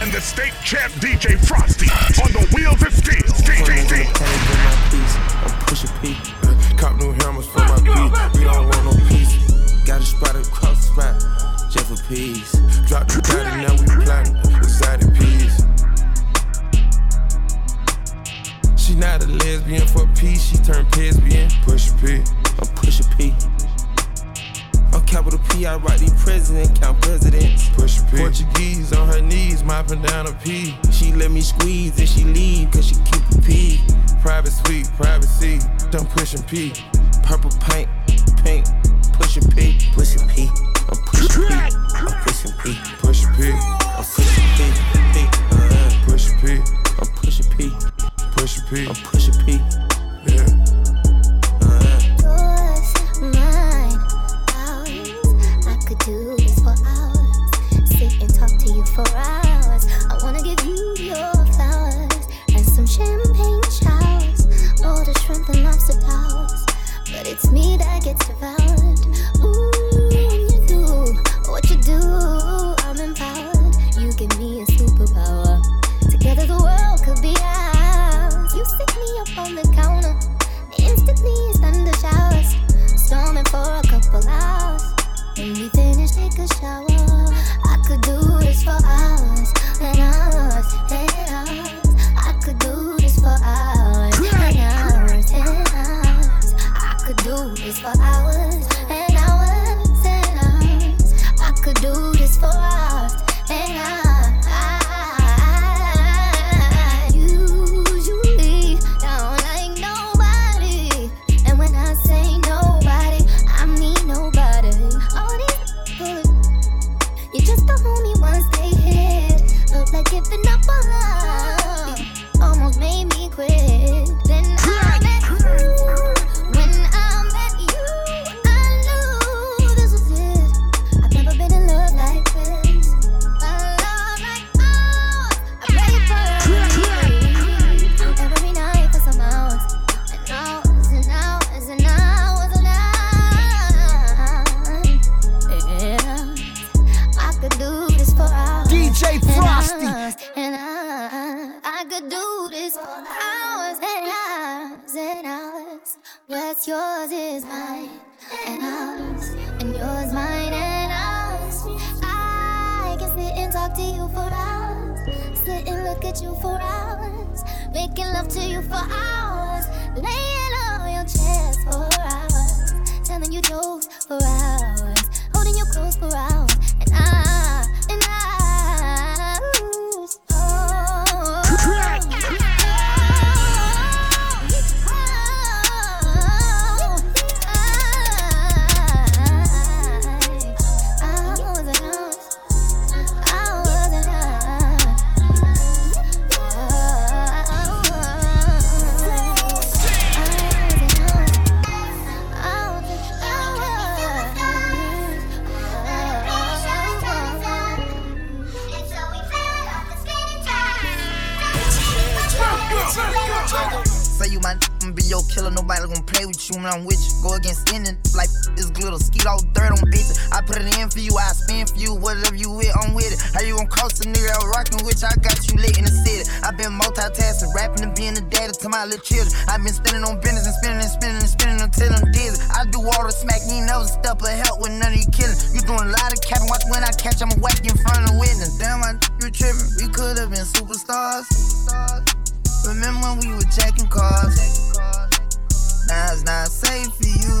And the state champ DJ Frosty on the wheels of steel. I'm pushing P. Cop new hammers for my beat. We don't want no peace. Got a spot across the spot, just for peace. Drop the daddy, now we plotting, excited peace. She not a lesbian for peace, she turned lesbian. Push P. I'm pushing P. On capital P, I write the president, count presidents. Push P. Portuguese on her knees, mopping down a P. She let me squeeze and she leave, cause she keep a P. Private suite, privacy, I'm pushing P. Purple paint, pink, push and. Push and pee, I'm pushing P, pushing P. I'm pushing P. I'm pushing P. Pushing P. I'm pushing P. P. Uh, pushing P. I'm pushing P. Pushing P. I'm pushing P. Yeah. For hours. I wanna give you your flowers and some champagne showers. All the shrimp and lobster towers. But it's me that gets devoured. Ooh, you do what you do. I'm empowered. You give me a superpower. Together the world could be ours. You stick me up on the counter. Instantly it's thunder showers. Storming for a couple hours. When we finish, take a shower. I could do What's yours is mine and ours, and yours mine and ours. I can sit and talk to you for hours, sit and look at you for hours, making love to you for hours, laying on your chest for hours, telling you jokes for hours, holding you close for hours, and I, my little children. i been spinning on business and spinning and spinning and spinning until I'm dizzy. I do all the smack, ain't never step or help with none of you killing. You doing a lot of capping, watch when I catch, I'ma whack in front of witness. Damn, I you tripping. We could have been superstars. Remember when we were checking cars? Now it's not safe for you.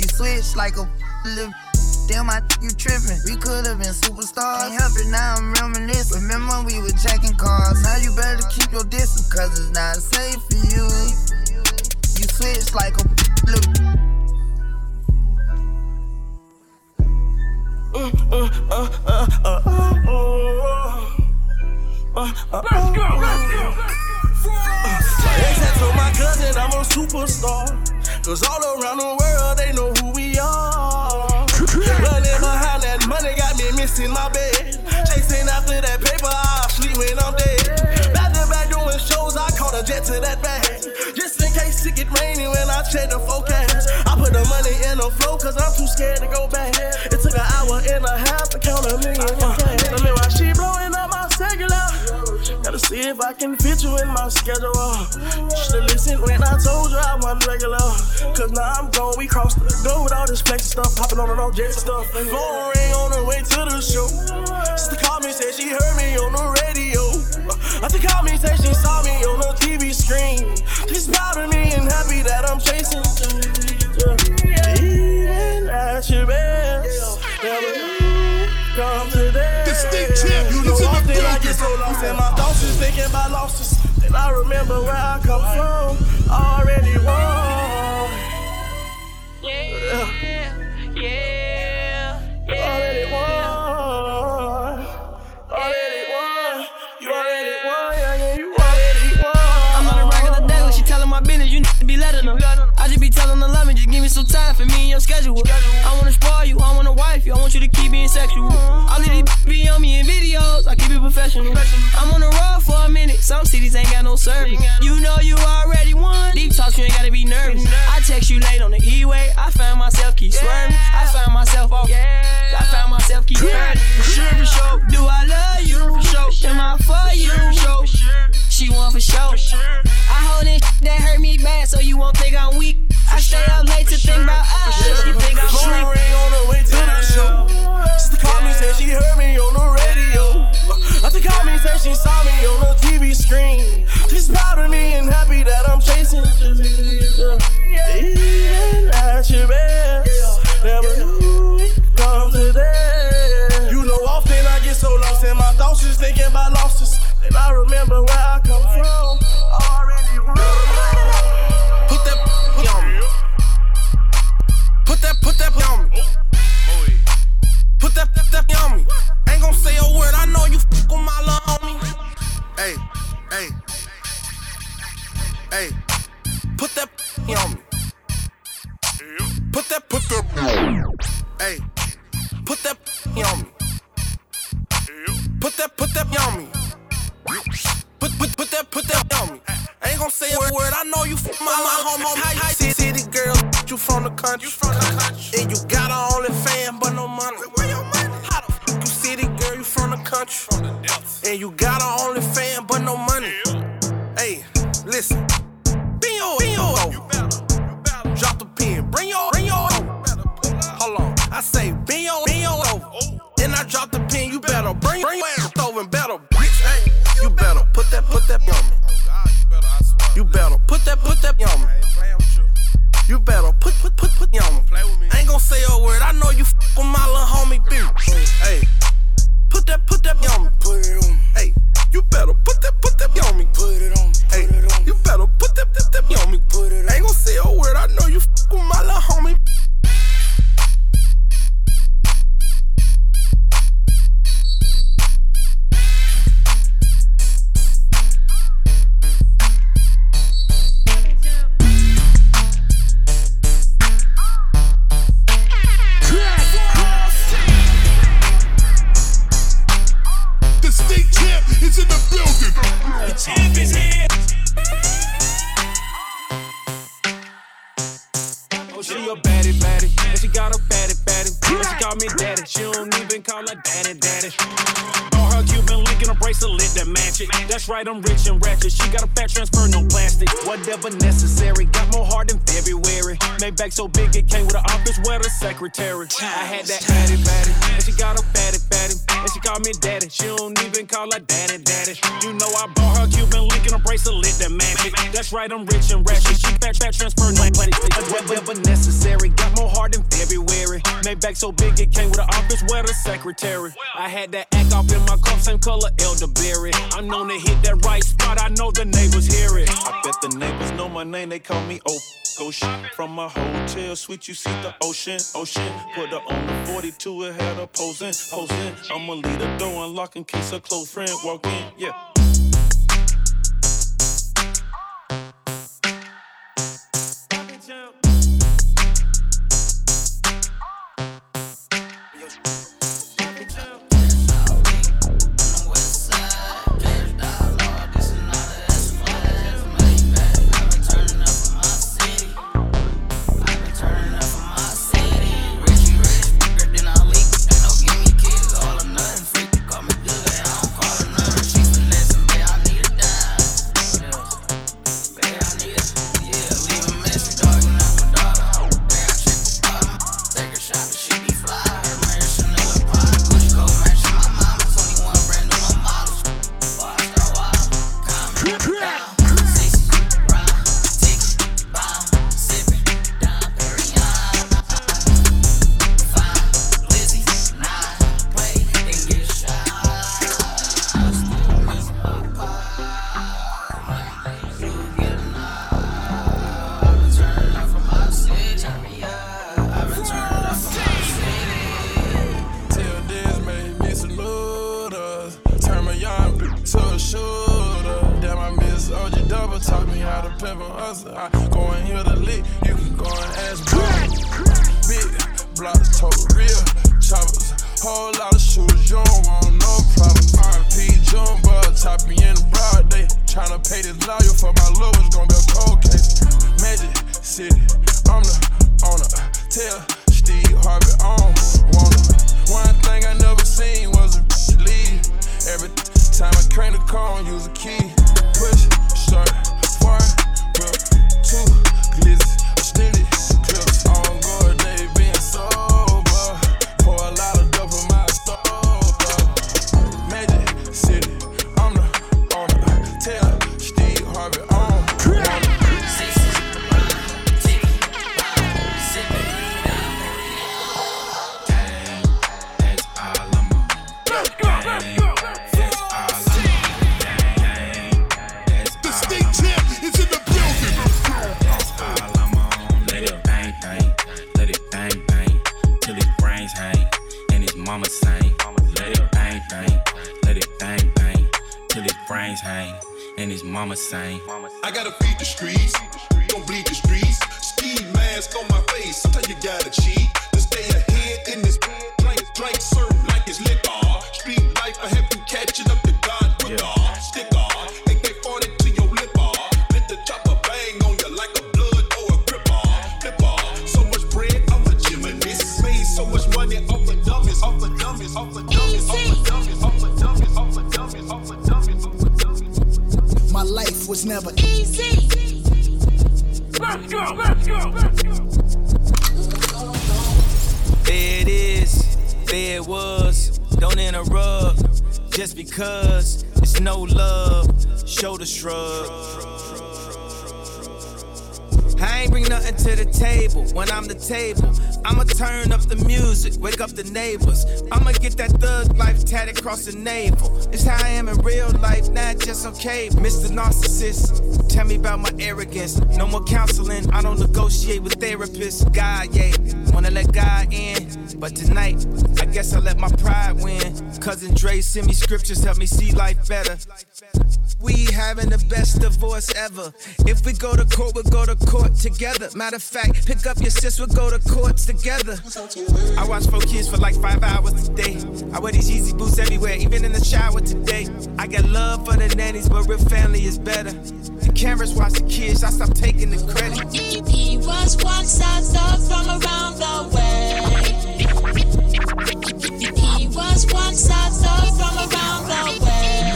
You switch like a little. Damn, I you tripping. We could have been superstars. Can't help it now, I'm reminiscing. Remember when we were checking cars? Now you better keep your distance, cause it's not safe for you. You switch like a little. Let's go, let's go, let's go. My ex had told my cousin I'm a superstar. Cause all around the world they know who we are. Running behind that money got me missing my bed. Chasing after that paper, I sleep when I'm dead. Back to back doing shows, I caught a jet to that bag. Just in case it get rainy when I check the forecast. I put the money in the flow cause I'm too scared to go back. It took an hour and a half to count a million in if I can fit you in my schedule. Should've listened when I told you I wasn't regular. Cause now I'm gone, we crossed the go with all this flex stuff. popping on and jets and stuff. Phone ring on the way to the show. Sister called me, said she heard me on the radio. I think called me, said she saw me on the TV screen. She's proud of me and happy that I'm chasing. Building. so lost in my thoughts, just thinking about losses. Then I remember where I come from. Already won. Already won. Already won. You already won. Yeah, yeah, you already won. I'm on a regular daily, she telling my business, you need to be letting her. Just give me some time for me and your schedule. I wanna spoil you, I wanna wife you, I want you to keep being sexual. All of these be on me in videos, I keep it professional. I'm on the road for a minute, some cities ain't got no service. You know you already won, deep talks, you ain't gotta be nervous. I text you late on the E-way, I found myself keep swerving. I found myself off, I found myself keep hurting. For sure, for sure, do I love you? For sure, am I for you? For sure, she want for sure. I hold in that hurt me bad, so you won't think I'm weak. I stay up late to think about us. You think I'm Phone sweet? ring on the way to the show. Me. Put that, put that. Hey, put that on me. Put that, put that on me. Put, put, put that, put that on me. I ain't gon' say a word. I know you fuck my little homo. How you city, girl? You from the country? Bring, bring better, bitch. Hey, you better put that, put that on me. I'm rich and ratchet. She got a fat transfer, no plastic. Whatever necessary. February. Back so big it came with an office where the secretary. I had that baddie, baddie. And she got a fatty, fatty. And she call me daddy. She don't even call her daddy, daddy. You know I bought her Cuban link and a bracelet that match it. That's right, I'm rich and ratchet. She fat, fat transfer, no plastic. Whatever necessary. Got more heart than February. Made back so big it came with an office where the secretary. I had that act off in my cup, same color elderberry. I'm known to hit that right spot. I know the neighbors hear it. I bet the neighbors know my name, they call me O. Ghost from my hotel suite, you see the ocean, ocean. Put her on the 42, it had her posing, posing. I'ma leave the door unlocked in case a close friend walk in, yeah. Table when I'm the table. I'ma turn up the music, wake up the neighbors. I'ma get that thug life tatted across the navel. It's how I am in real life, not just cable. Mr. Narcissist, tell me about my arrogance. No more counseling, I don't negotiate with therapists. God, yeah, wanna let God in. But tonight, I guess I let my pride win. Cousin Dre send me scriptures, help me see life better. We having the best divorce ever. If we go to court, we'll go to court together. Matter of fact, pick up your sis, we'll go to courts together. I watch four kids for like five hours a day. I wear these Yeezy boots everywhere, even in the shower today. I got love for the nannies, but real family is better. The cameras watch the kids, I stop taking the credit. He was once a thug from around the way. He was once a thug from around the way.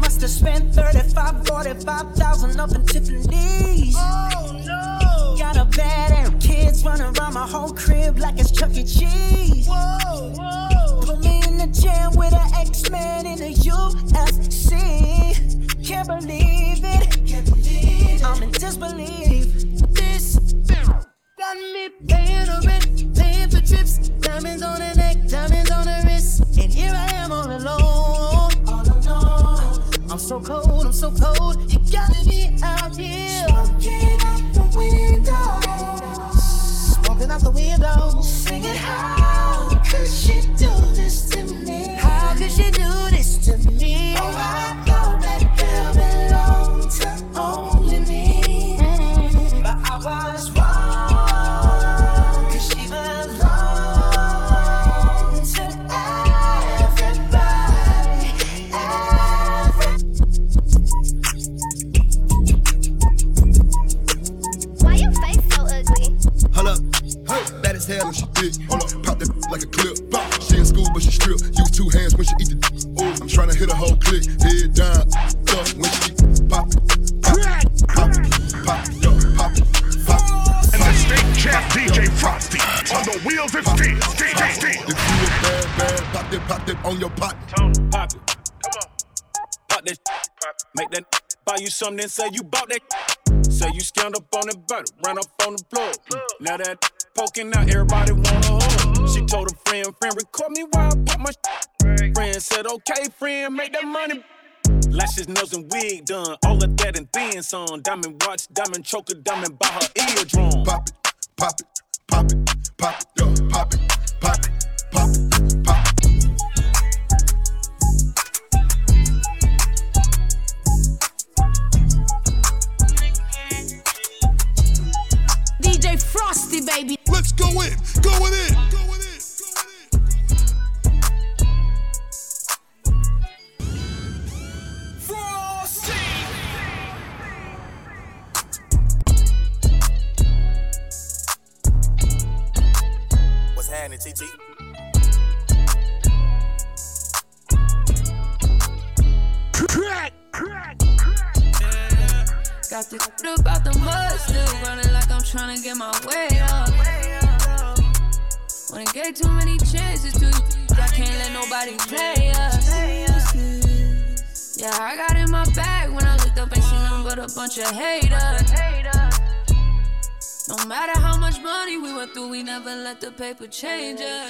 Must have spent 35, 45,000 up in Tiffany's. Oh no! Got a bad and kids running around my whole crib like it's Chuck E. Cheese. Whoa, whoa! Put me in the jam with an X-Man in the UFC. Can't believe it. Can't believe it. I'm in disbelief. This got me paying the rent, paying for trips, diamonds on the neck, diamonds on the wrist, and here I am all alone. All alone. I'm so cold, I'm so cold. Is hell when she thick. Hold up. Pop that like a clip. Bop. She in school, but she strip. Use two hands when she eat the Ooh, I'm trying to hit a whole click. Head down. Up when she pop it. Pop it. Pop it. Pop it. Pop it. Pop it. And the state champ DJ Frosty on the wheels of steel. DJ Steel. If you a bad, bad, pop that, pop that on your pot. Pop it. Come on. Pop that. Make that buy you something say you bought that. Say you scammed up that butter, up on the plug. Mm, now that poking out, everybody wanna hug. She told a friend, friend, record me while I pop my Friend said, okay, friend, make that money. Lashes, nails, and wig done. All of that and then some. Diamond watch, diamond choker, diamond by her eardrum. Pop it. Pop it. Pop it. Pop it. Pop it. Pop it. Pop it. frosty, baby. Let's go in, going in. Going in. happening, TT? Crack, crack, crack. Got about running like trying to get my way up. It get too many chances to I can't let nobody play us. Yeah, I got in my bag when I looked up, and seen nothing but a bunch of haters. No matter how much money we went through, we never let the paper change us.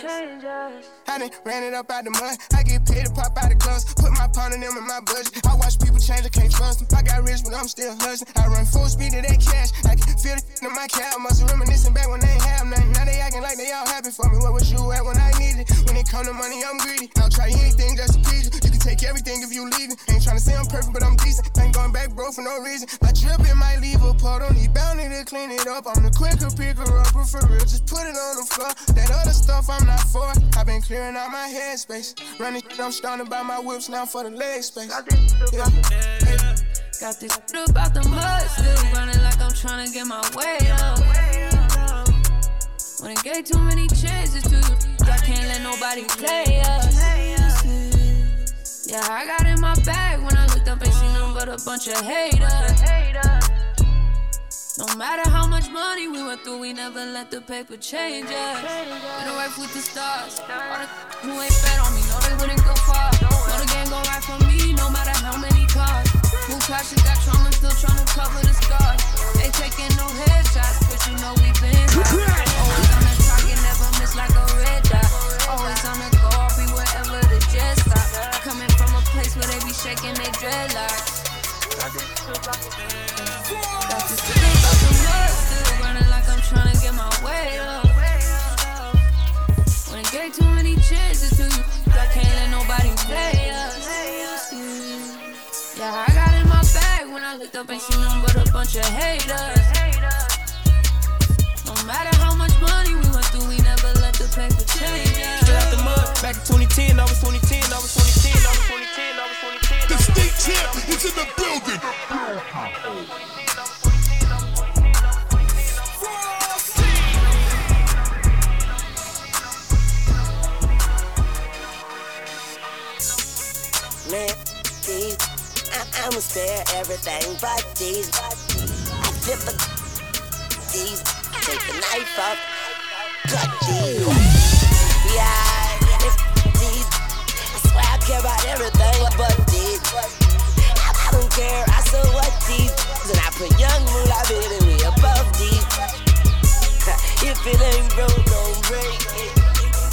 I done ran it up out the mud. I get paid to pop out the clubs. Put my pound in them in my budget. I watch people change, I can't trust them. I got rich, but I'm still hustling. I run full speed to that cash. I can feel the in my cab. Must reminiscing back when they ain't have nothing. Now they acting like they all happy for me. Where was you at when I needed it? When it come to money, I'm greedy. I'll try anything just to please you. You can take everything if you leave it. Ain't trying to say I'm perfect, but I'm decent. Ain't going back, bro, for no reason. My drip, it might leave a part. Don't need bounty to clean it up. I'm the quicker picker upper for real. Just put it on the floor. That other stuff I'm not for. I've been clearing out my headspace. Running, I'm starting by my whips now for the leg space. Yeah. yeah. Got this up out the mud, still running like I'm trying to get my way up. When it gave too many chances to you, I can't let nobody play us. Yeah, I got in my bag when I looked up, ain't seen nothing but a bunch of haters. No matter how much money we went through, we never let the paper change us. Been a with the stars. All the who ain't bet on me, know they wouldn't go far. Know the game gon' ride for me, no matter how many cars. Who crashes got trauma, still trying to cover the scars. Ain't taking no headshots, but you know we been Always on the target, never miss like a red dot. Always on the go, I'll be wherever the jet stop. Coming from a place where they be shaking their dreadlocks. Chances to you, I can't let nobody play us. Yeah, I got in my bag when I looked up, ain't seen nothing but a bunch of haters. No matter how much money we went through, we never let the paper change us. Straight out the mud, back in 2010, I was 2010, I was 2010, I was 2010, I was 2010. The state champ is in the building. These, I, I'ma spare everything but these. I flip a, these, take the knife off, cut these. Yeah, these, I swear I care about everything but these. I, I don't care, I saw what these, and I put young moolah baby me above these. If it ain't broke, don't break it.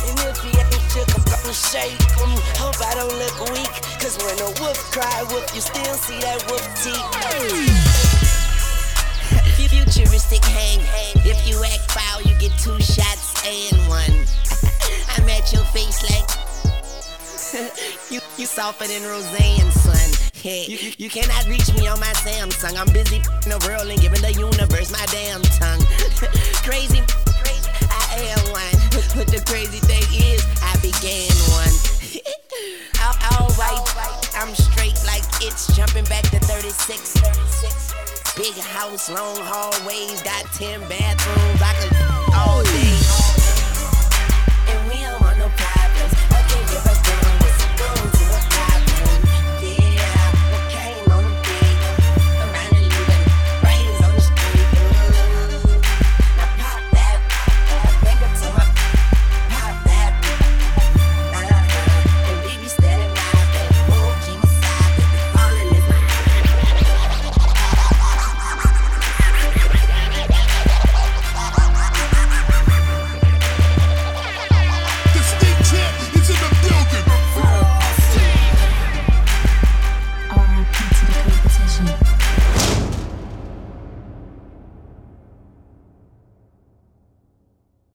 And if he ain't shook, I'm gonna shake him. Hope I don't look weak, cause when a wolf cry wolf, you still see that wolf teeth. Futuristic hang, if you act foul, you get two shots and one. I'm at your face like you, you softer than Roseanne, son. You, you cannot reach me on my Samsung. I'm busy in the world and giving the universe my damn tongue. crazy, am one. But the crazy thing is, I began one. all right, I'm straight like it's jumping back to 36. Big house, long hallways, got 10 bathrooms. I could all day.